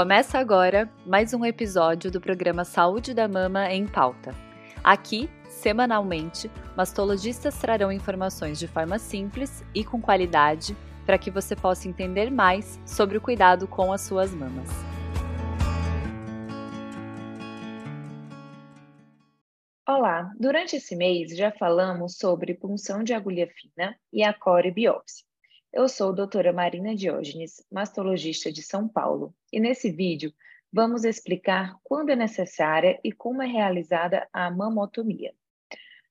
Começa agora mais um episódio do programa Saúde da Mama em Pauta. Aqui, semanalmente, mastologistas trarão informações de forma simples e com qualidade para que você possa entender mais sobre o cuidado com as suas mamas. Olá, durante esse mês já falamos sobre punção de agulha fina e a core biópsia. Eu sou doutora Marina Diógenes, mastologista de São Paulo, e nesse vídeo vamos explicar quando é necessária e como é realizada a mamotomia.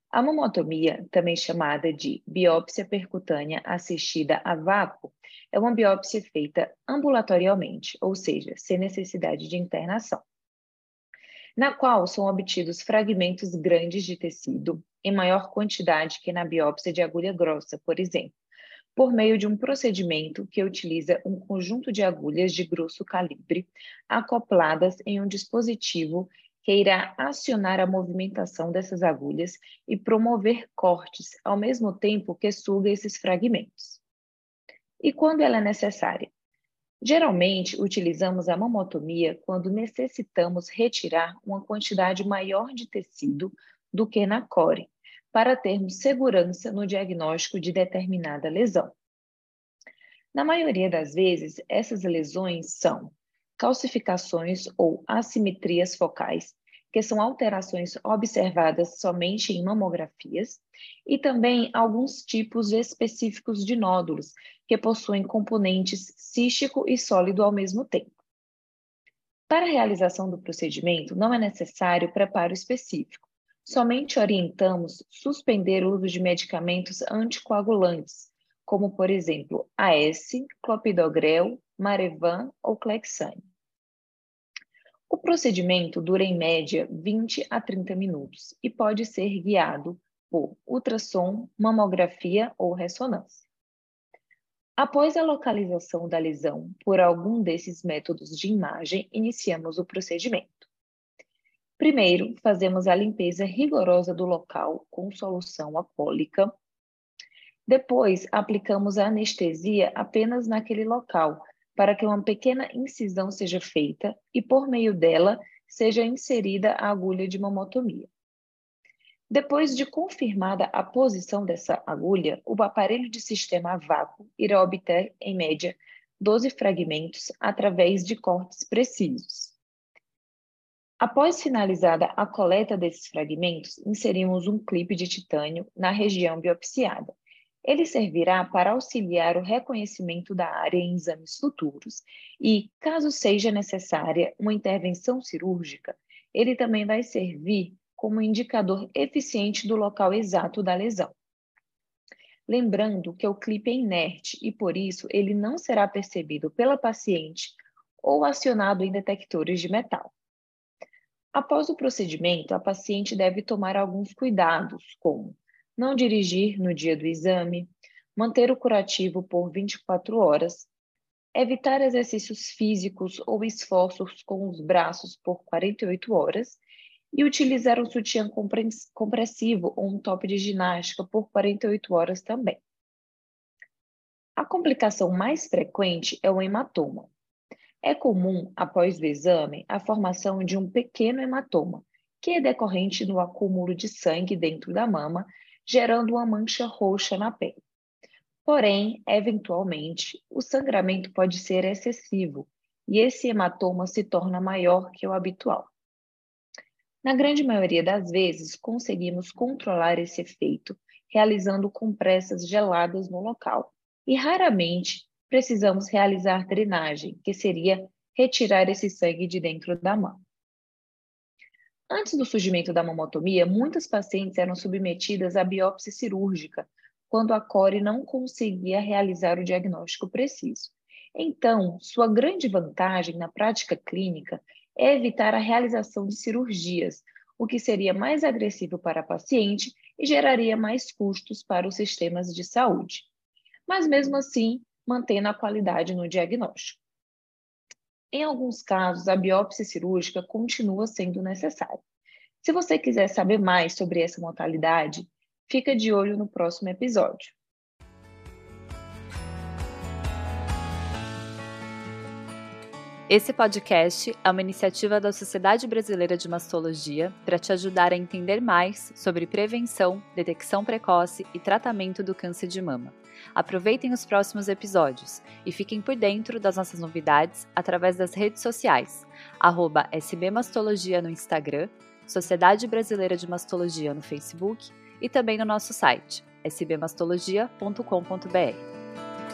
A mamotomia, também chamada de biópsia percutânea assistida a vácuo, é uma biópsia feita ambulatorialmente, ou seja, sem necessidade de internação, na qual são obtidos fragmentos grandes de tecido, em maior quantidade que na biópsia de agulha grossa, por exemplo por meio de um procedimento que utiliza um conjunto de agulhas de grosso calibre acopladas em um dispositivo que irá acionar a movimentação dessas agulhas e promover cortes, ao mesmo tempo que suga esses fragmentos. E quando ela é necessária? Geralmente, utilizamos a mamotomia quando necessitamos retirar uma quantidade maior de tecido do que na core, para termos segurança no diagnóstico de determinada lesão. Na maioria das vezes, essas lesões são calcificações ou assimetrias focais, que são alterações observadas somente em mamografias, e também alguns tipos específicos de nódulos, que possuem componentes cístico e sólido ao mesmo tempo. Para a realização do procedimento, não é necessário preparo específico. Somente orientamos suspender o uso de medicamentos anticoagulantes, como, por exemplo, AS, clopidogrel, Marevan ou Clexane. O procedimento dura em média 20 a 30 minutos e pode ser guiado por ultrassom, mamografia ou ressonância. Após a localização da lesão por algum desses métodos de imagem, iniciamos o procedimento. Primeiro, fazemos a limpeza rigorosa do local com solução alcoólica. Depois, aplicamos a anestesia apenas naquele local, para que uma pequena incisão seja feita e, por meio dela, seja inserida a agulha de mamotomia. Depois de confirmada a posição dessa agulha, o aparelho de sistema a vácuo irá obter, em média, 12 fragmentos através de cortes precisos. Após finalizada a coleta desses fragmentos, inserimos um clipe de titânio na região biopsiada. Ele servirá para auxiliar o reconhecimento da área em exames futuros e, caso seja necessária uma intervenção cirúrgica, ele também vai servir como indicador eficiente do local exato da lesão. Lembrando que o clipe é inerte e, por isso, ele não será percebido pela paciente ou acionado em detectores de metal. Após o procedimento, a paciente deve tomar alguns cuidados, como não dirigir no dia do exame, manter o curativo por 24 horas, evitar exercícios físicos ou esforços com os braços por 48 horas e utilizar um sutiã compressivo ou um top de ginástica por 48 horas também. A complicação mais frequente é o hematoma, é comum, após o exame, a formação de um pequeno hematoma, que é decorrente do acúmulo de sangue dentro da mama, gerando uma mancha roxa na pele. Porém, eventualmente, o sangramento pode ser excessivo e esse hematoma se torna maior que o habitual. Na grande maioria das vezes, conseguimos controlar esse efeito realizando compressas geladas no local e raramente precisamos realizar drenagem, que seria retirar esse sangue de dentro da mão. Antes do surgimento da mamotomia, muitas pacientes eram submetidas à biópsia cirúrgica, quando a core não conseguia realizar o diagnóstico preciso. Então, sua grande vantagem na prática clínica é evitar a realização de cirurgias, o que seria mais agressivo para a paciente e geraria mais custos para os sistemas de saúde. Mas, mesmo assim, mantendo a qualidade no diagnóstico. Em alguns casos, a biópsia cirúrgica continua sendo necessária. Se você quiser saber mais sobre essa modalidade, fica de olho no próximo episódio. Esse podcast é uma iniciativa da Sociedade Brasileira de Mastologia para te ajudar a entender mais sobre prevenção, detecção precoce e tratamento do câncer de mama. Aproveitem os próximos episódios e fiquem por dentro das nossas novidades através das redes sociais, SBMastologia no Instagram, Sociedade Brasileira de Mastologia no Facebook e também no nosso site sbmastologia.com.br.